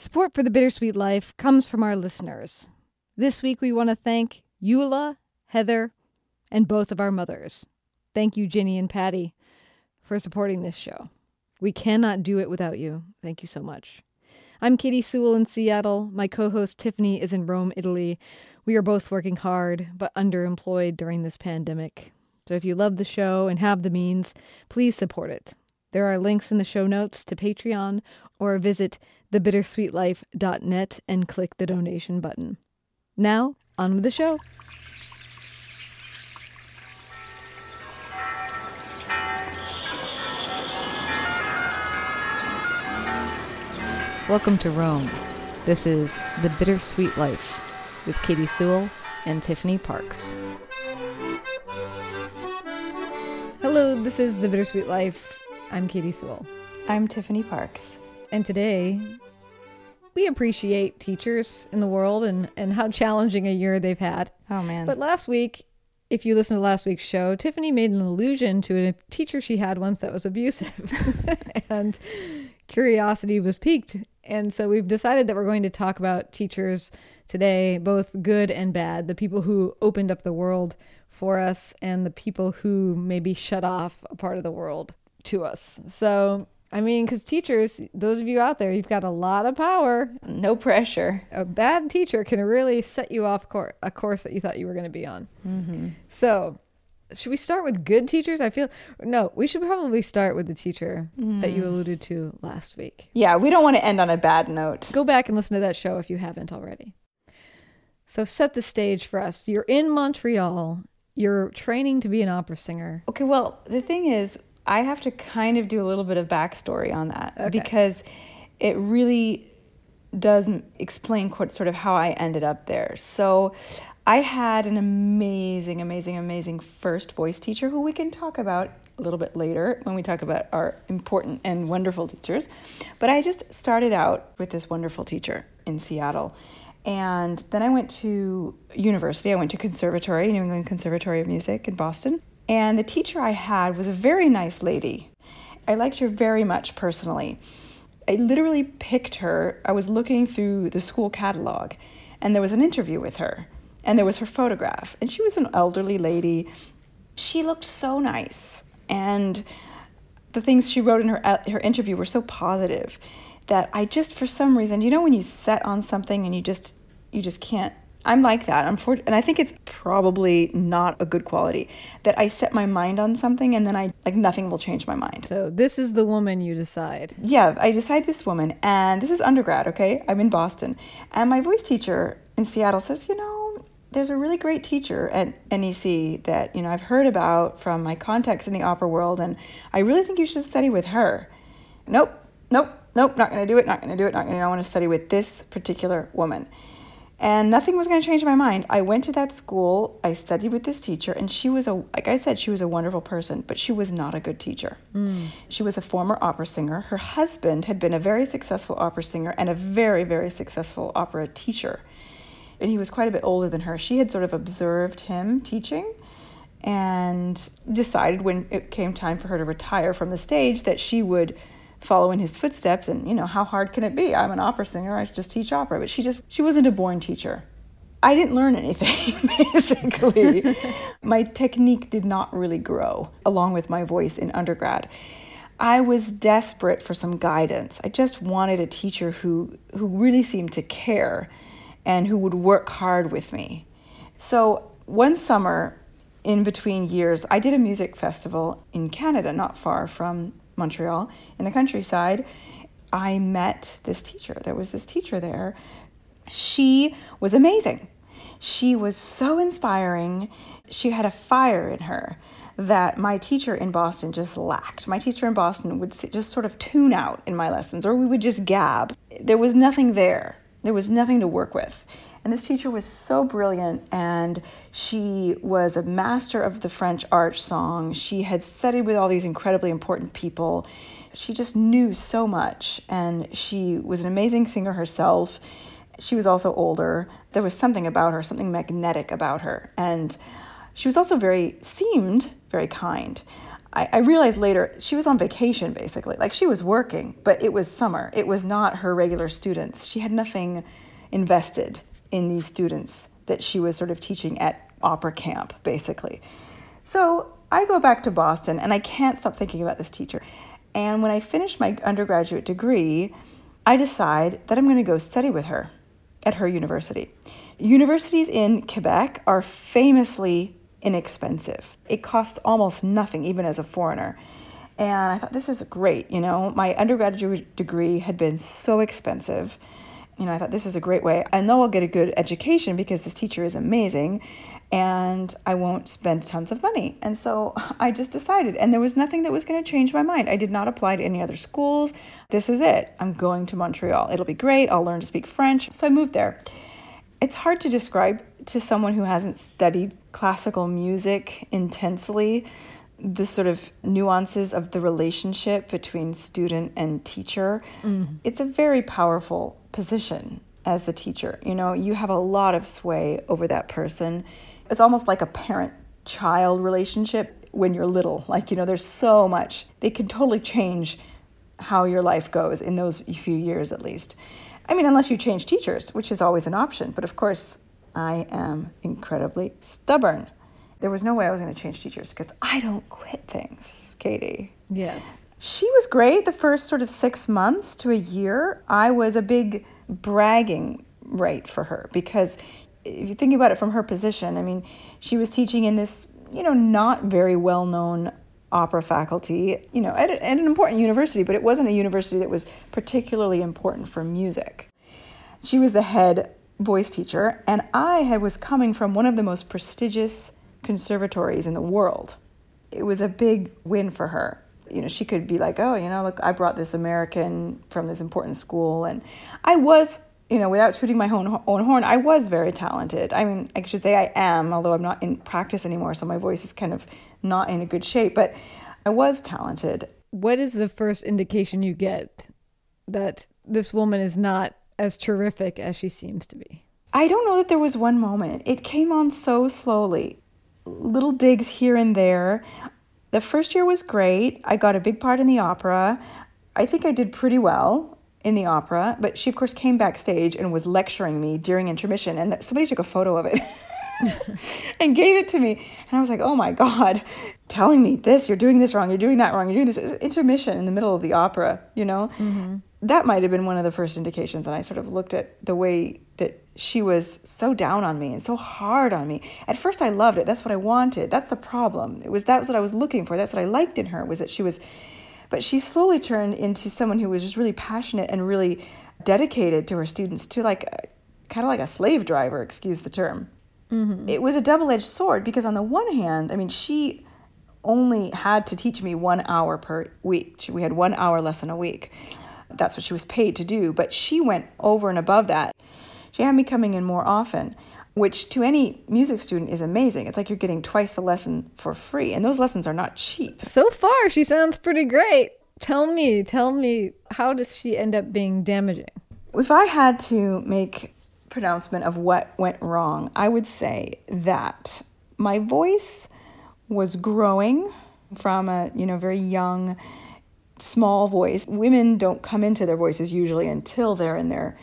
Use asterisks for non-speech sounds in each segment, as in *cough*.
Support for the Bittersweet Life comes from our listeners. This week we want to thank Eula, Heather, and both of our mothers. Thank you, Ginny and Patty, for supporting this show. We cannot do it without you. Thank you so much. I'm Katy Sewall in Seattle. My co host Tiffany is in Rome, Italy. We are both working hard, but underemployed during this pandemic. So if you love the show and have the means, please support it. There are links in the show notes to Patreon or visit thebittersweetlife.net and click the donation button. Now, on with the show. Welcome to Rome. This is The Bittersweet Life with Katy Sewall and Tiffany Parks. Hello, this is The Bittersweet Life. I'm Katy Sewall. I'm Tiffany Parks. And today, we appreciate teachers in the world and, and how challenging a year they've had. Oh, man. But last week, if you listen to last week's show, Tiffany made an allusion to a teacher she had once that was abusive. *laughs* and curiosity was piqued. And so we've decided that we're going to talk about teachers today, both good and bad, the people who opened up the world for us and the people who maybe shut off a part of the world to us. So, I mean, because teachers, those of you out there, you've got a lot of power. No pressure. A bad teacher can really set you off course, a course that you thought you were going to be on. Mm-hmm. So, should we start with good teachers? I feel no, we should probably start with the teacher mm. that you alluded to last week. Yeah, we don't want to end on a bad note. Go back and listen to that show if you haven't already. So set the stage for us. You're in Montreal. You're training to be an opera singer. Okay, well, the thing is, I have to kind of do a little bit of backstory on that okay. because it really does explain sort of how I ended up there. So I had an amazing, amazing, amazing first voice teacher who we can talk about a little bit later when we talk about our important and wonderful teachers. But I just started out with this wonderful teacher in Seattle. And then I went to university. I went to conservatory, New England Conservatory of Music in Boston. And the teacher I had was a very nice lady. I liked her very much personally. I literally picked her. I was looking through the school catalog, and there was an interview with her and there was her photograph. And she was an elderly lady. She looked so nice. And the things she wrote in her, uh, her interview were so positive that I just, for some reason, you know, when you set on something and you just, you just can't I'm like that. Unfortunately, and I think it's probably not a good quality that I set my mind on something and then I like nothing will change my mind. So this is the woman you decide. Yeah, I decide this woman, and this is undergrad. Okay, I'm in Boston, and my voice teacher in Seattle says, you know, there's a really great teacher at NEC that you know I've heard about from my contacts in the opera world, and I really think you should study with her. Nope, nope, nope, not going to do it. Not going to do it. Not going to. I want to study with this particular woman, and nothing was going to change my mind. I went to that school. I studied with this teacher, and she was a like I said, she was a wonderful person, but she was not a good teacher. Mm. She was a former opera singer. Her husband had been a very successful opera singer and a very very successful opera teacher and he was quite a bit older than her. She had sort of observed him teaching and decided when it came time for her to retire from the stage that she would follow in his footsteps and you know how hard can it be? I'm an opera singer i just teach opera but she just she wasn't a born teacher. I didn't learn anything *laughs* basically. *laughs* My technique did not really grow along with my voice in undergrad. I was desperate for some guidance. I just wanted a teacher who who really seemed to care and who would work hard with me. So one summer in between years, I did a music festival in Canada, not far from Montreal, in the countryside. I met this teacher. There was this teacher there. She was amazing. She was so inspiring. She had a fire in her that my teacher in Boston just lacked. My teacher in Boston would just sort of tune out in my lessons, or we would just gab. There was nothing there. There was nothing to work with. And this teacher was so brilliant, and she was a master of the French art song. She had studied with all these incredibly important people. She just knew so much, and she was an amazing singer herself. She was also older. There was something about her, something magnetic about her. And she was also very, seemed very kind. I, I realized later she was on vacation basically. Like she was working, but it was summer. It was not her regular students. She had nothing invested in these students that she was sort of teaching at opera camp, basically. So I go back to Boston and I can't stop thinking about this teacher. And when I finish my undergraduate degree, I decide that I'm going to go study with her at her university. Universities in Quebec are famously inexpensive. It costs almost nothing, even as a foreigner. And I thought, this is great. You know, my undergraduate degree had been so expensive. You know, I thought this is a great way. I know I'll get a good education because this teacher is amazing and I won't spend tons of money. And so *laughs* I just decided, and there was nothing that was going to change my mind. I did not apply to any other schools. This is it. I'm going to Montreal. It'll be great. I'll learn to speak French. So I moved there. It's hard to describe to someone who hasn't studied classical music intensely the sort of nuances of the relationship between student and teacher. Mm. It's a very powerful position as the teacher. You know, you have a lot of sway over that person. It's almost like a parent child relationship when you're little. Like, you know, there's so much. They can totally change how your life goes in those few years at least. I mean, unless you change teachers, which is always an option. But of course, I am incredibly stubborn. There was no way I was going to change teachers because I don't quit things, Katy. Yes. She was great the first sort of six months to a year. I was a big bragging right for her because if you think about it from her position, I mean, she was teaching in this, you know, not very well known opera faculty, you know, at, at, an important university, but it wasn't a university that was particularly important for music. She was the head voice teacher, and I was coming from one of the most prestigious conservatories in the world. It was a big win for her. You know, she could be like, oh, you know, look, I brought this American from this important school. And I was, you know, without tooting my own, own horn, I was very talented. I mean, I should say I am, although I'm not in practice anymore, so my voice is kind of not in a good shape, but I was talented. What is the first indication you get that this woman is not as terrific as she seems to be? I don't know that there was one moment. It came on so slowly. Little digs here and there. The first year was great. I got a big part in the opera. I think I did pretty well in the opera, but she, of course, came backstage and was lecturing me during intermission, and somebody took a photo of it. *laughs* and gave it to me. And I was like, oh my God, telling me this, you're doing this wrong, you're doing that wrong, you're doing this. Intermission in the middle of the opera, you know? Mm-hmm. That might have been one of the first indications. And I sort of looked at the way that she was so down on me and so hard on me. At first, I loved it. That's what I wanted. That's the problem. It was that's what I was looking for. That's what I liked in her was that she was, but she slowly turned into someone who was just really passionate and really dedicated to her students, to like kind of like a slave driver, excuse the term. Mm-hmm. It was a double edged sword because, on the one hand, I mean, she only had to teach me one hour per week. We had one hour lesson a week. That's what she was paid to do. But she went over and above that. She had me coming in more often, which to any music student is amazing. It's like you're getting twice the lesson for free. And those lessons are not cheap. So far, she sounds pretty great. Tell me, tell me, how does she end up being damaging? If I had to make pronouncement of what went wrong, I would say that my voice was growing from a, you know, very young small voice. Women don't come into their voices usually until they're in their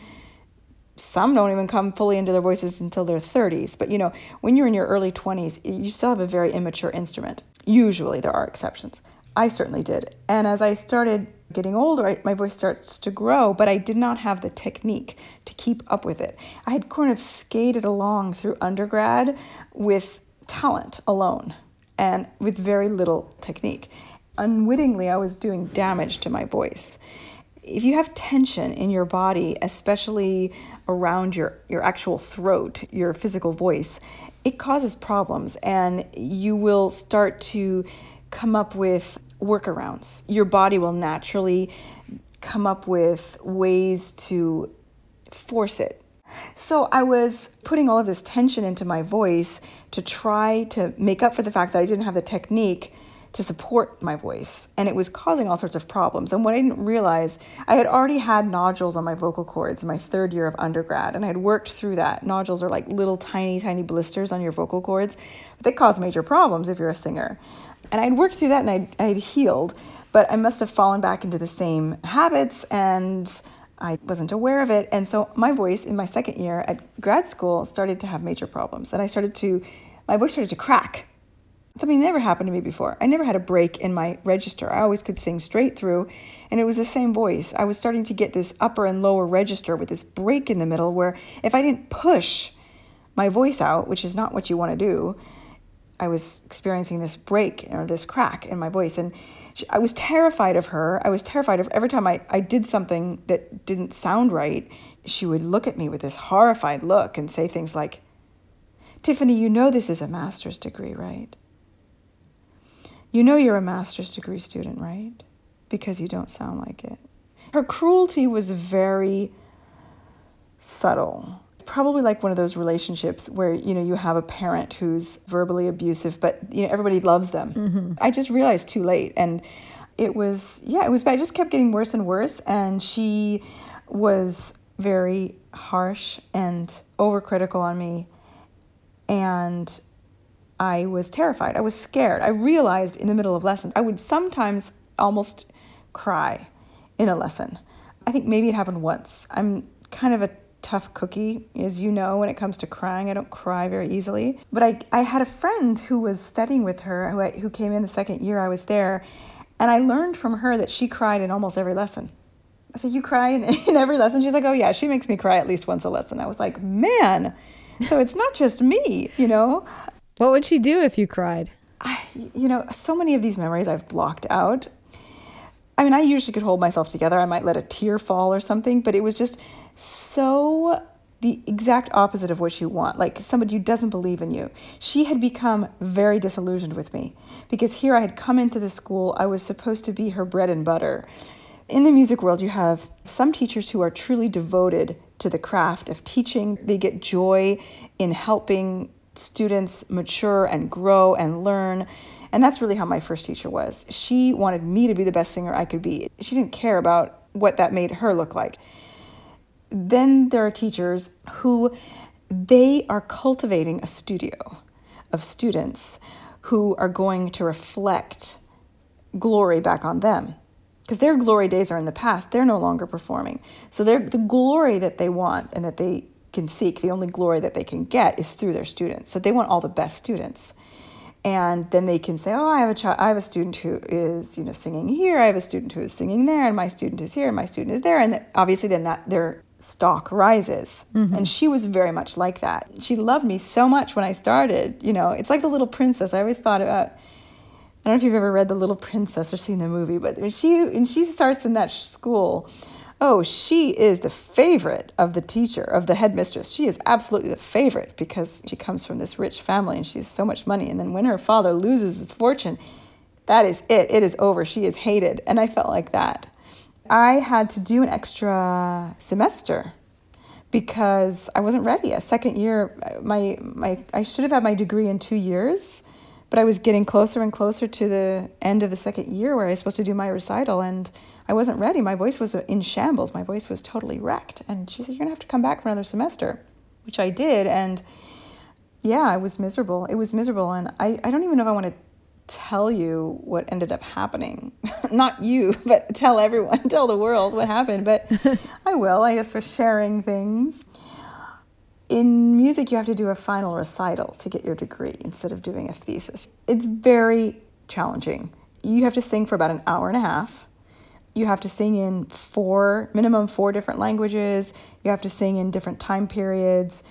some don't even come fully into their voices until their 30s. But you know, when you're in your early 20s, you still have a very immature instrument. Usually, there are exceptions. I certainly did. And as I started getting older, I, my voice starts to grow, but I did not have the technique to keep up with it. I had kind of skated along through undergrad with talent alone and with very little technique. Unwittingly, I was doing damage to my voice. If you have tension in your body, especially around your, your actual throat, your physical voice, it causes problems and you will start to come up with workarounds. Your body will naturally come up with ways to force it. So I was putting all of this tension into my voice to try to make up for the fact that I didn't have the technique to support my voice and it was causing all sorts of problems and what i didn't realize i had already had nodules on my vocal cords in my third year of undergrad and i had worked through that nodules are like little tiny tiny blisters on your vocal cords but they cause major problems if you're a singer And I'd worked through that and I'd, I'd healed, but I must have fallen back into the same habits and I wasn't aware of it. And so my voice in my second year at grad school started to have major problems. And I started to, my voice started to crack. Something never happened to me before. I never had a break in my register. I always could sing straight through, and it was the same voice. I was starting to get this upper and lower register with this break in the middle where if I didn't push my voice out, which is not what you want to do, I was experiencing this break or this crack in my voice. And I was terrified of her. I was terrified of every time I, I did something that didn't sound right, she would look at me with this horrified look and say things like, Tiffany, you know this is a master's degree, right? You know you're a master's degree student, right? Because you don't sound like it. Her cruelty was very subtle probably like one of those relationships where you know you have a parent who's verbally abusive but you know everybody loves them mm-hmm. i just realized too late and it was yeah it was bad it just kept getting worse and worse and she was very harsh and overcritical on me and i was terrified i was scared i realized in the middle of lessons i would sometimes almost cry in a lesson i think maybe it happened once i'm kind of a tough cookie, as you know, when it comes to crying. I don't cry very easily. But I, I had a friend who was studying with her who, I, who came in the second year I was there, and I learned from her that she cried in almost every lesson. I said, You cry in, *laughs* in every lesson? She's like, Oh, yeah, she makes me cry at least once a lesson. I was like, Man, so it's not just me, you know? What would she do if you cried? I, you know, so many of these memories I've blocked out. I mean, I usually could hold myself together. I might let a tear fall or something, but it was just so the exact opposite of what you want, like somebody who doesn't believe in you. She had become very disillusioned with me because here I had come into the school, I was supposed to be her bread and butter. In the music world, you have some teachers who are truly devoted to the craft of teaching. They get joy in helping students mature and grow and learn. And that's really how my first teacher was. She wanted me to be the best singer I could be. She didn't care about what that made her look like then there are teachers who they are cultivating a studio of students who are going to reflect glory back on them because their glory days are in the past they're no longer performing so the glory that they want and that they can seek the only glory that they can get is through their students so they want all the best students and then they can say oh i have a child i have a student who is you know singing here i have a student who is singing there and my student is here and my student is there and obviously then that they're stock rises. Mm-hmm. And she was very much like that. She loved me so much when I started. You know, it's like the little princess. I always thought about I don't know if you've ever read The Little Princess or seen the movie, but when she when she starts in that school, oh, she is the favorite of the teacher, of the headmistress. She is absolutely the favorite because she comes from this rich family and she has so much money. And then when her father loses his fortune, that is it. It is over. She is hated. And I felt like that. I had to do an extra semester because I wasn't ready. A second year, my my I should have had my degree in two years, but I was getting closer and closer to the end of the second year where I was supposed to do my recital, and I wasn't ready. My voice was in shambles. My voice was totally wrecked. And she said, "You're gonna have to come back for another semester," which I did, and yeah, I was miserable. It was miserable, and I I don't even know if I want to tell you what ended up happening. *laughs* Not you, *laughs* but tell everyone, *laughs* tell the world what happened. But I will, I guess, for sharing things. In music, you have to do a final recital to get your degree instead of doing a thesis. It's very challenging. You have to sing for about an hour and a half. You have to sing in four, minimum four different languages. You have to sing in different time periods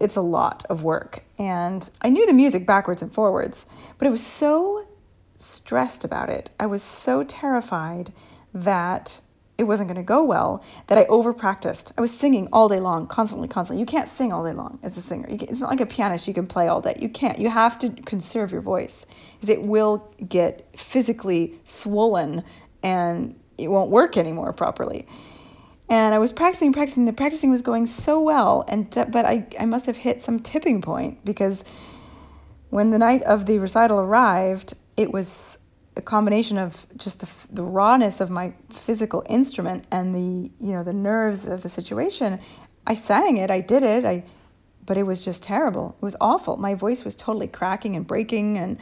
it's a lot of work. And I knew the music backwards and forwards, but I was so stressed about it. I was so terrified that it wasn't going to go well that I over practiced. I was singing all day long, constantly, constantly. You can't sing all day long as a singer. Can, it's not like a pianist you can play all day. You can't. You have to conserve your voice because it will get physically swollen and it won't work anymore properly. And I was practicing, practicing. The practicing was going so well, and but I, I must have hit some tipping point because when the night of the recital arrived, it was a combination of just the, the rawness of my physical instrument and the you know the nerves of the situation. I sang it, I did it, I, but it was just terrible. It was awful. My voice was totally cracking and breaking, and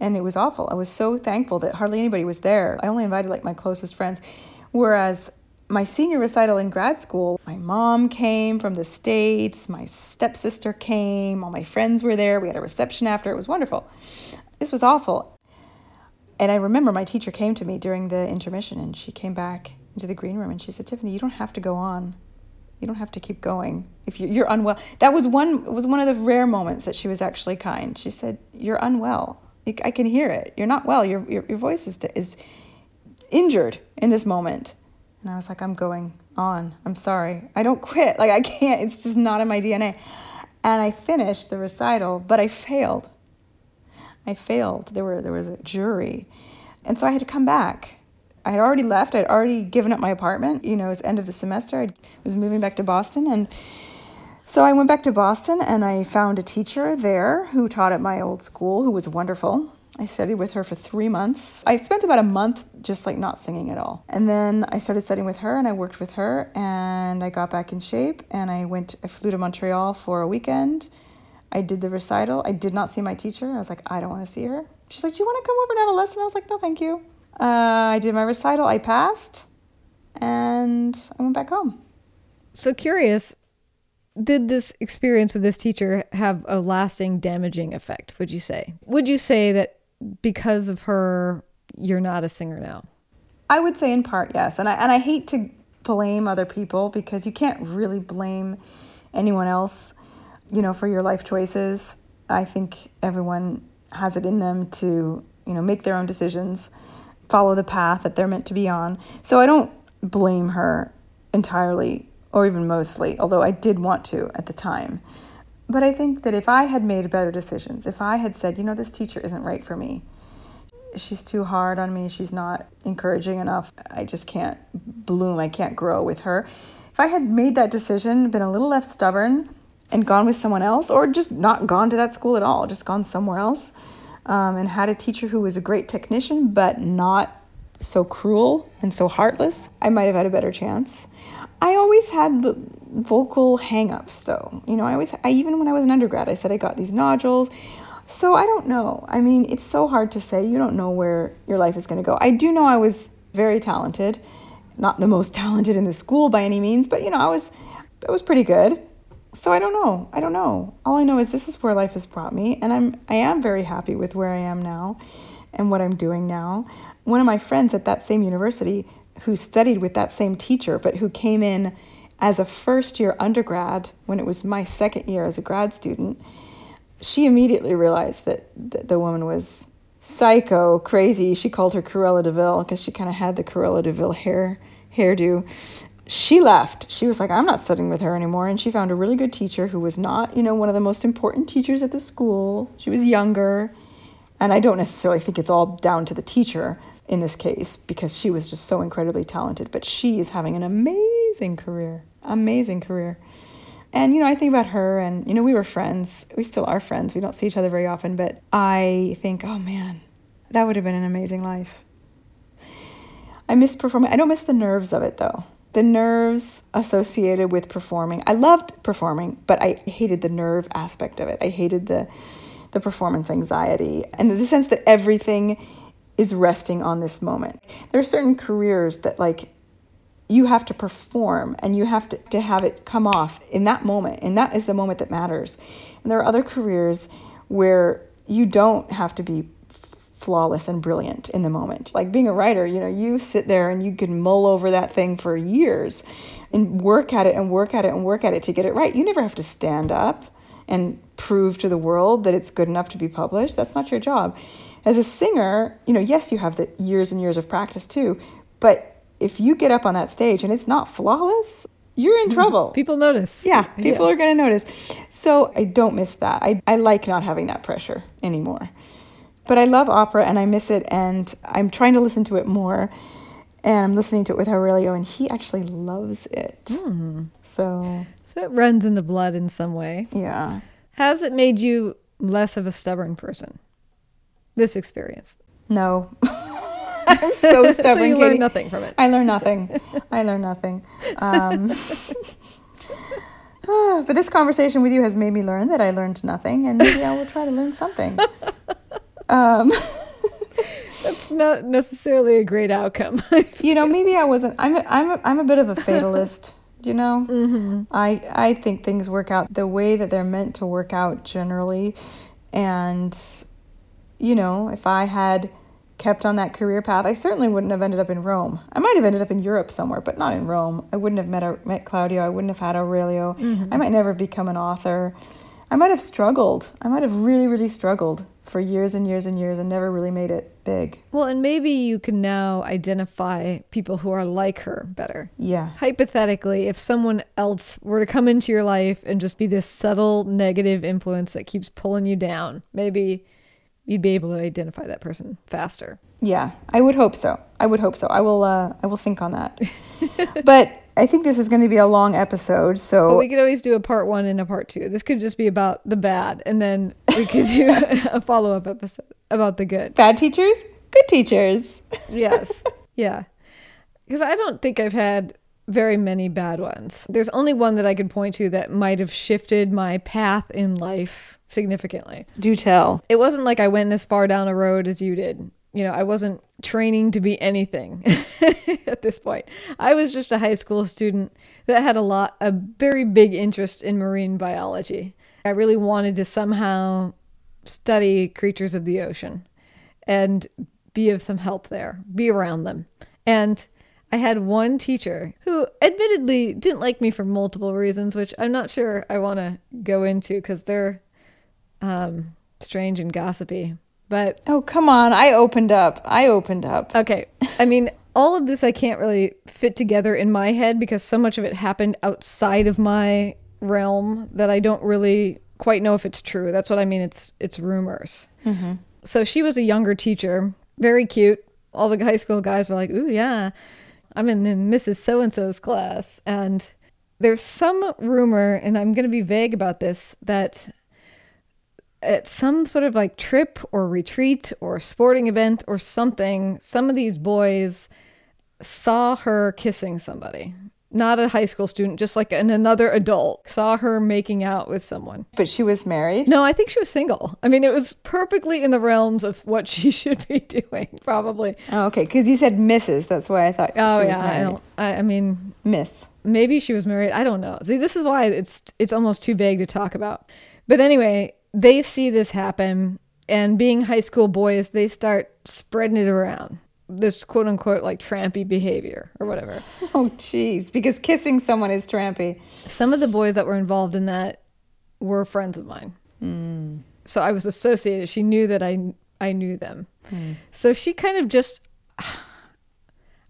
And it was awful. I was so thankful that hardly anybody was there. I only invited like my closest friends. Whereas my senior recital in grad school, my mom came from the States, my stepsister came, all my friends were there. We had a reception after. It was wonderful. This was awful. And I remember my teacher came to me during the intermission and she came back into the green room and she said, Tiffany, you don't have to go on. You don't have to keep going if you're, you're unwell. That was one was one of the rare moments that she was actually kind. She said, "You're unwell. I can hear it. You're not well. Your your, your voice is is injured in this moment." And I was like, "I'm going on. I'm sorry. I don't quit. Like I can't. It's just not in my DNA." And I finished the recital, but I failed. I failed. There were there was a jury, and so I had to come back I had already left. I'd already given up my apartment. You know, it was end of the semester. I was moving back to Boston. And so I went back to Boston and I found a teacher there who taught at my old school who was wonderful. I studied with her for three months. I spent about a month just like not singing at all. And then I started studying with her and I worked with her and I got back in shape and I went, I flew to Montreal for a weekend. I did the recital. I did not see my teacher. I was like, I don't want to see her. She's like, Do you want to come over and have a lesson? I was like, No, thank you. Uh, I did my recital, I passed, and I went back home. So curious, did this experience with this teacher have a lasting damaging effect, would you say? Would you say that because of her, you're not a singer now? I would say in part, yes. And I, and I hate to blame other people because you can't really blame anyone else, you know, for your life choices. I think everyone has it in them to, you know, make their own decisions follow the path that they're meant to be on. So I don't blame her entirely or even mostly, although I did want to at the time. But I think that if I had made better decisions, if I had said, you know, this teacher isn't right for me, she's too hard on me, she's not encouraging enough, I just can't bloom, I can't grow with her. If I had made that decision, been a little less stubborn, and gone with someone else, or just not gone to that school at all, just gone somewhere else, um, and had a teacher who was a great technician, but not so cruel and so heartless, I might have had a better chance. I always had the vocal hangups, though. You know, I always, I, even when I was an undergrad, I said I got these nodules. So I don't know. I mean, it's so hard to say. You don't know where your life is going to go. I do know I was very talented, not the most *laughs* talented in the school by any means, but you know, I was, I was pretty good so I don't know. I don't know. All I know is this is where life has brought me, and I'm I am very happy with where I am now, and what I'm doing now. One of my friends at that same university, who studied with that same teacher, but who came in as a first year undergrad when it was my second year as a grad student, she immediately realized that, that the woman was psycho crazy. She called her Cruella de Vil because she kind of had the Cruella de Vil hair hairdo she left. She was like, I'm not studying with her anymore. And she found a really good teacher who was not, you know, one of the most important teachers at the school. She was younger. And I don't necessarily think it's all down to the teacher in this case because she was just so incredibly talented. But she is having an amazing career, amazing career. And, you know, I think about her and, you know, we were friends. We still are friends. We don't see each other very often. But I think, oh man, that would have been an amazing life. I miss performing. I don't miss the nerves of it though the nerves associated with performing. I loved performing, but I hated the nerve aspect of it. I hated the the performance anxiety and the sense that everything is resting on this moment. There are certain careers that like you have to perform and you have to, to have it come off in that moment and that is the moment that matters. And there are other careers where you don't have to be flawless and brilliant in the moment. Like being a writer, you know, you sit there and you can mull over that thing for years and work at it and work at it and work at it to get it right. You never have to stand up and prove to the world that it's good enough to be published. That's not your job. As a singer, you know, yes, you have the years and years of practice too, but if you get up on that stage and it's not flawless, you're in trouble. People notice. Yeah, people yeah. are going to notice. So I don't miss that. I, I like not having that pressure anymore. But I love opera and I miss it, and I'm trying to listen to it more. And I'm listening to it with Aurelio, and he actually loves it. Mm. So, so it runs in the blood in some way. Yeah. Has it made you less of a stubborn person? This experience? No. *laughs* I'm so *laughs* stubborn. so you learn nothing from it. I learn nothing. I learn nothing. Um, *laughs* *sighs* but this conversation with you has made me learn that I learned nothing, and maybe I will try to learn something. Um, That's not necessarily a great outcome. you know, maybe I wasn't. I'm a, I'm a, I'm a bit of a fatalist. You know, mm-hmm. I I think things work out the way that they're meant to work out generally, and you know, if I had kept on that career path, I certainly wouldn't have ended up in Rome. I might have ended up in Europe somewhere, but not in Rome. I wouldn't have met met Claudio. I wouldn't have had Aurelio. Mm-hmm. I might never have become an author. I might have struggled. I might have really, really struggled for years and years and years and never really made it big. Well, and maybe you can now identify people who are like her better. Yeah. Hypothetically, if someone else were to come into your life and just be this subtle negative influence that keeps pulling you down, maybe you'd be able to identify that person faster. Yeah, I would hope so. I would hope so. I will uh I will think on that. *laughs* but I think this is going to be a long episode, so we could always do a part one and a part two. This could just be about the bad, and then we could do a follow up episode about the good. Bad teachers, good teachers. yes, *laughs* yeah, because I don't think I've had very many bad ones. There's only one that I could point to that might have shifted my path in life significantly. Do tell. It wasn't like I went as far down a road as you did you know, I wasn't training to be anything *laughs* at this point. I was just a high school student that had a lot, a very big interest in marine biology. I really wanted to somehow study creatures of the ocean and be of some help there, be around them. And I had one teacher who admittedly didn't like me for multiple reasons, which I'm not sure I want to go into because they're um, strange and gossipy. But oh, come on. I opened up. I opened up. Okay. I mean, all of this I can't really fit together in my head because so much of it happened outside of my realm that I don't really quite know if it's true. That's what I mean. It's it's rumors. Mm-hmm. So she was a younger teacher, very cute. All the high school guys were like, "Ooh, yeah, I'm in, in Mrs. So and So's class." And there's some rumor, and I'm going to be vague about this, that at some sort of like trip or retreat or sporting event or something, some of these boys saw her kissing somebody. Not a high school student, just like an, another adult saw her making out with someone. But she was married? No, I think she was single. I mean, it was perfectly in the realms of what she *laughs* should be doing, probably. Oh, okay. Because you said Mrs. That's why I thought. Oh, yeah. I, don't, I, I mean, Miss. Maybe she was married. I don't know. See, this is why it's it's almost too vague to talk about. But anyway, they see this happen, and being high school boys, they start spreading it around. This quote unquote like trampy behavior or whatever. *laughs* Oh, jeez. Because kissing someone is trampy. Some of the boys that were involved in that were friends of mine. Mm. So I was associated. She knew that I I knew them. Mm. So she kind of just *sighs*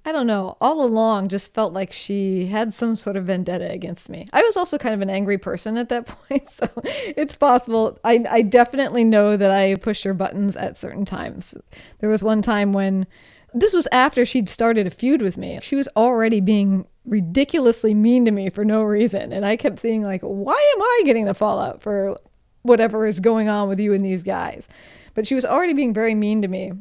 I don't know, all along just felt like she had some sort of vendetta against me. I was also kind of an angry person at that *laughs* point, so it's possible. I, I definitely know that I pushed her buttons at certain times. There was one time when this was after she'd started a feud with me. She was already being ridiculously mean to me for no reason. And I kept thinking, like, why am I getting the fallout for whatever is going on with you and these guys? But she was already being very mean to me.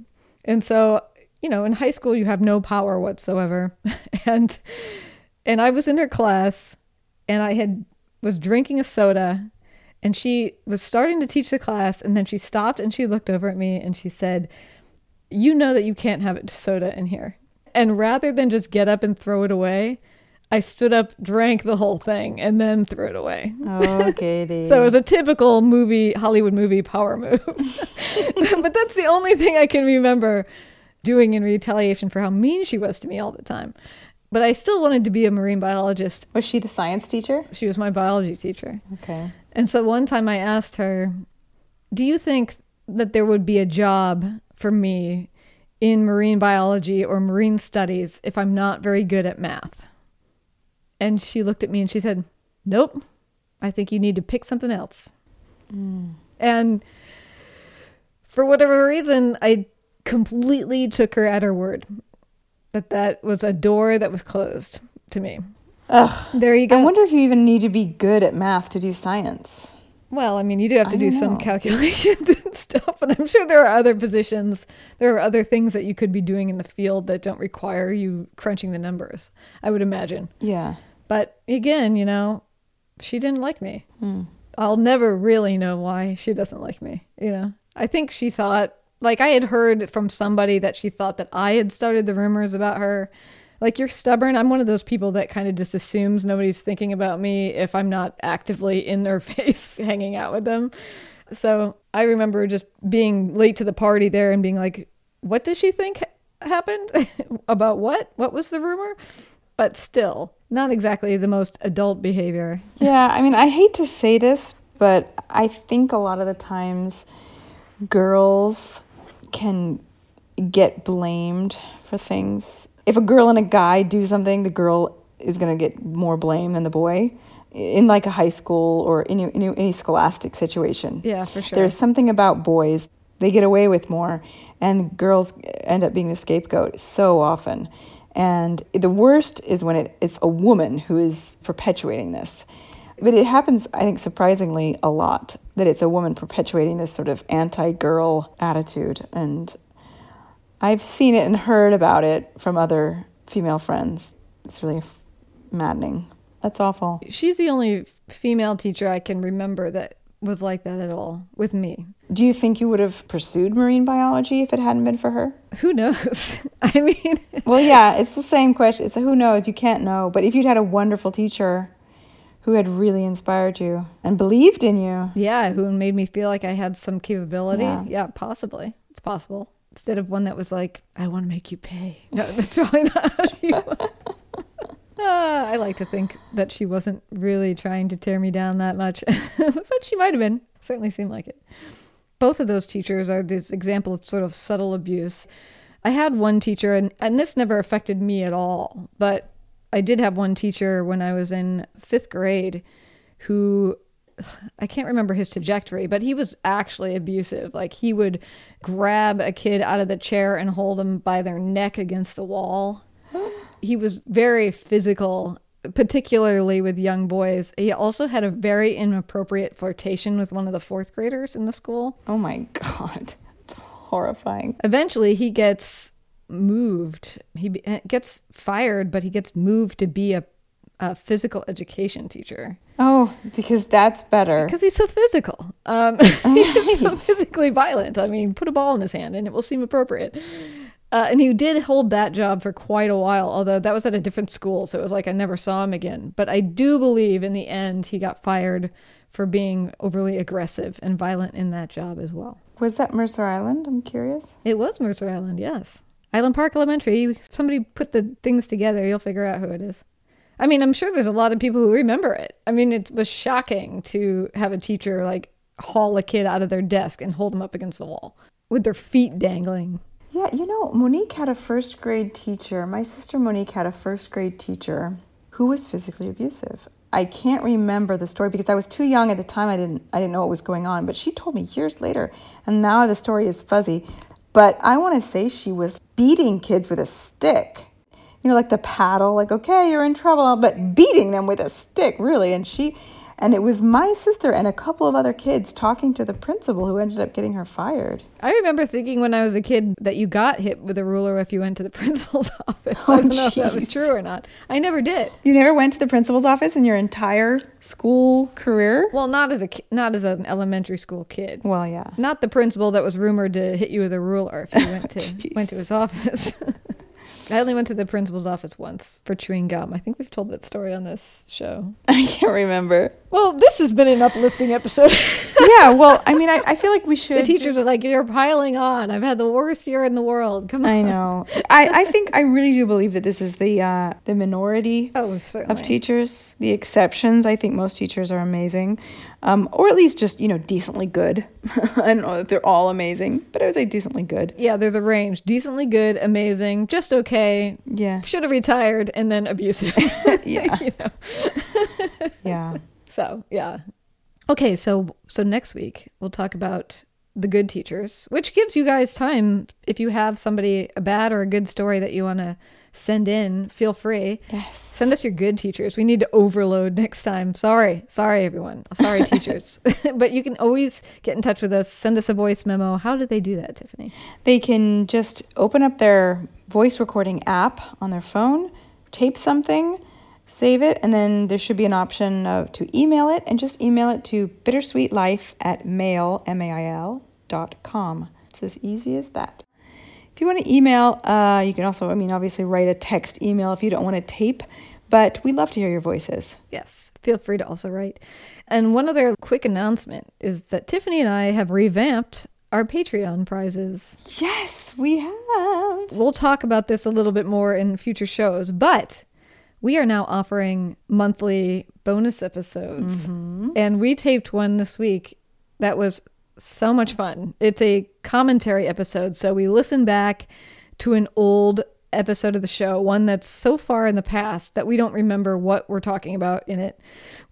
And so you know, in high school you have no power whatsoever. *laughs* and and I was in her class and I had was drinking a soda and she was starting to teach the class and then she stopped and she looked over at me and she said, "You know that you can't have it soda in here." And rather than just get up and throw it away, I stood up, drank the whole thing, and then threw it away. Oh, *laughs* Katy. so it was a typical movie, Hollywood movie power move. *laughs* but that's the only thing I can remember doing in retaliation for how mean she was to me all the time. But I still wanted to be a marine biologist. Was she the science teacher? She was my biology teacher. Okay. And so one time I asked her, Do you think that there would be a job for me in marine biology or marine studies if I'm not very good at math? And she looked at me and she said, Nope. I think you need to pick something else. Mm. And for whatever reason, I completely took her at her word that that was a door that was closed to me. Ugh. There you go. I wonder if you even need to be good at math to do science. Well, I mean, you do have to do some calculations *laughs* and stuff, and I'm sure there are other positions, there are other things that you could be doing in the field that don't require you crunching the numbers, I would imagine. Yeah. But again, you know, she didn't like me. Hmm. I'll never really know why she doesn't like me, you know. I think she thought Like I had heard from somebody that she thought that I had started the rumors about her. Like you're stubborn. I'm one of those people that kind of just assumes nobody's thinking about me if I'm not actively in their *laughs* face hanging out with them. So I remember just being late to the party there and being like, what does she think happened? *laughs* about what? What was the rumor? But still, not exactly the most adult behavior. Yeah, I mean, I hate to say this, but I think a lot of the times girls can get blamed for things. If a girl and a guy do something, the girl is going to get more blame than the boy in like a high school or any, any, any scholastic situation. Yeah, for sure. There's something about boys, they get away with more, and girls end up being the scapegoat so often. And the worst is when it, it's a woman who is perpetuating this. But it happens, I think, surprisingly a lot that it's a woman perpetuating this sort of anti girl attitude. And I've seen it and heard about it from other female friends. It's really maddening. That's awful. She's the only female teacher I can remember that was like that at all with me. Do you think you would have pursued marine biology if it hadn't been for her? Who knows? *laughs* I mean, well, yeah, it's the same question. It's a who knows. You can't know. But if you'd had a wonderful teacher who had really inspired you and believed in you, yeah, who made me feel like I had some capability, Yeah. yeah, possibly. It's possible. Instead of one that was like, I want to make you pay. *laughs* No, that's probably not how she *laughs* was. Ah, I like to think that she wasn't really trying to tear me down that much, *laughs* but she might have been. Certainly seemed like it. Both of those teachers are this example of sort of subtle abuse. I had one teacher, and, and this never affected me at all, but I did have one teacher when I was in fifth grade who *sighs* I can't remember his trajectory, but he was actually abusive. Like he would grab a kid out of the chair and hold them by their neck against the wall. *gasps* He was very physical, particularly with young boys. He also had a very inappropriate flirtation with one of the fourth graders in the school. oh my God, it's horrifying. Eventually, he gets moved. He eh, gets fired, but he gets moved to be a, a physical education teacher. Oh, because that's better. because he's so physical. Um, *laughs* *laughs* he's so physically violent. I mean, put a ball in his hand and it will seem appropriate. Uh, and he did hold that job for quite a while, although that was at a different school, so it was like I never saw him again. But I do believe in the end he got fired for being overly aggressive and violent in that job as well. Was that Mercer Island? I'm curious. It was Mercer Island, yes. Island Park Elementary. Somebody put the things together, you'll figure out who it is. I mean, I'm sure there's a lot of people who remember it. I mean, it was shocking to have a teacher like haul a kid out of their desk and hold them up against the wall with their feet dangling. Yeah, you know, Monique had a first grade teacher. My sister Monique had a first grade teacher who was physically abusive. I can't remember the story because I was too young at the time. I didn't I didn't know what was going on, but she told me years later, and now the story is fuzzy. But I want to say she was beating kids with a stick. You know, like the paddle, like okay, you're in trouble, but beating them with a stick, really. And she and it was my sister and a couple of other kids talking to the principal who ended up getting her fired. I remember thinking when I was a kid that you got hit with a ruler if you went to the *laughs* principal's *laughs* office. Oh, I don't know if that was true or not. I never did. You never went to the principal's office in your entire school career? Well, not as a not as an elementary school kid. Well, yeah. Not the principal that was rumored to hit you with a ruler if you went to Jeez. *laughs* Oh, went to his office. I only went to the principal's office once for chewing gum. I think we've told that story on this show. *laughs* I can't remember. Well, this has been an uplifting episode. *laughs* yeah, well, I mean, I, I feel like we should. the teachers are like, "You're piling on. I've had the worst year in the world. Come on." I know. *laughs* I, I think I really do believe that this is the uh, the minority Oh, certainly. of teachers. The exceptions. I think most teachers are amazing, um, or at least just you know decently good. *laughs* I don't know if they're all amazing, but I would say decently good. yeah, there's a range: decently good, amazing, just okay, Yeah, should have retired, and then abusive. *laughs* Yeah. *laughs* yeah. So yeah. Okay, so so next week we'll talk about the good teachers, which gives you guys time if you have somebody a bad or a good story that you want to send in. Feel free. Yes. Send us your good teachers. We need to overload next time. Sorry, sorry everyone. Sorry *laughs* teachers. *laughs* but you can always get in touch with us. Send us a voice memo. How do they do that, Tiffany? They can just open up their voice recording app on their phone, tape something, save it, and then there should be an option uh, to email it, and just email it to bittersweetlife at mail, M-A-I-L, dot com. It's as easy as that. If you want to email, uh, you can also, I mean, obviously write a text email if you don't want to tape, but we love to hear your voices. Yes, feel free to also write. And one other quick announcement is that Tiffany and I have revamped our Patreon prizes. Yes, we have. We'll talk about this a little bit more in future shows, but we are now offering monthly bonus episodes. Mm-hmm. And we taped one this week that was so much fun. It's a commentary episode. So we listen back to an old episode of the show, one that's so far in the past that we don't remember what we're talking about in it.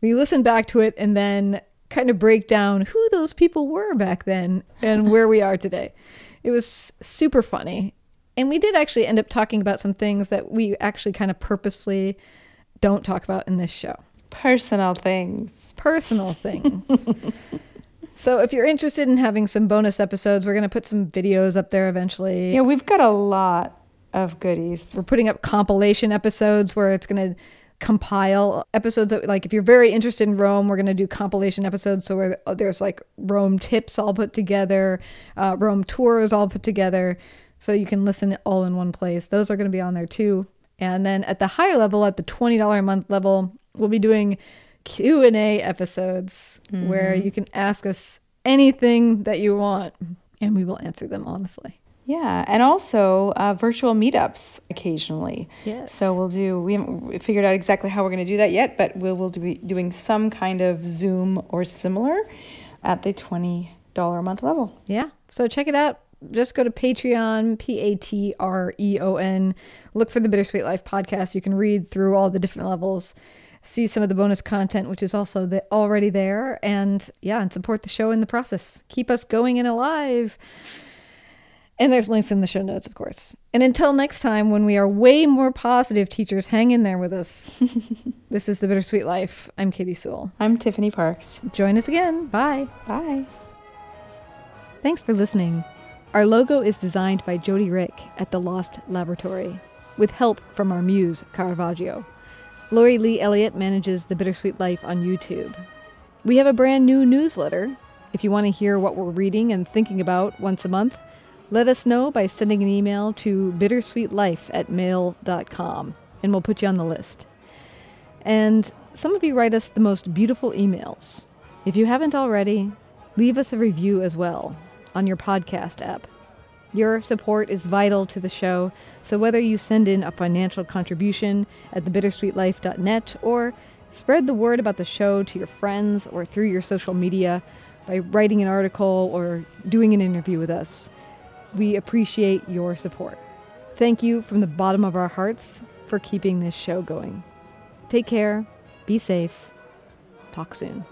We listen back to it and then kind of break down who those people were back then and *laughs* where we are today. It was super funny. And we did actually end up talking about some things that we actually kind of purposefully don't talk about in this show. Personal things. Personal things. *laughs* So if you're interested in having some bonus episodes, we're going to put some videos up there eventually. Yeah, we've got a lot of goodies. We're putting up compilation episodes where it's going to compile episodes that like if you're very interested in Rome, we're going to do compilation episodes so where there's like Rome tips all put together, uh, Rome tours all put together so you can listen all in one place. Those are going to be on there too. And then at the higher level, at the $20 a month level, we'll be doing Q&A episodes mm-hmm. where you can ask us anything that you want and we will answer them honestly. Yeah, and also uh, virtual meetups occasionally. Yes. So we'll do. We haven't figured out exactly how we're going to do that yet, but we will be doing some kind of Zoom or similar at the twenty dollar a month level. Yeah. So check it out. Just go to Patreon, P A T R E O N. Look for the Bittersweet Life podcast. You can read through all the different levels see some of the bonus content, which is also the, already there, and yeah, and support the show in the process. Keep us going and alive. And there's links in the show notes, of course. And until next time, when we are way more positive teachers, hang in there with us. *laughs* this is The Bittersweet Life. I'm Katy Sewall. I'm Tiffany Parks. Join us again. Bye. Bye. Thanks for listening. Our logo is designed by Jody Rick at The Lost Laboratory, with help from our muse, Caravaggio. Lori Lee Elliott manages The Bittersweet Life on YouTube. We have a brand new newsletter. If you want to hear what we're reading and thinking about once a month, let us know by sending an email to bittersweetlife at mail.com and we'll put you on the list. And some of you write us the most beautiful emails. If you haven't already, leave us a review as well on your podcast app. Your support is vital to the show, so whether you send in a financial contribution at thebittersweetlife.net or spread the word about the show to your friends or through your social media by writing an article or doing an interview with us, we appreciate your support. Thank you from the bottom of our hearts for keeping this show going. Take care, be safe, talk soon.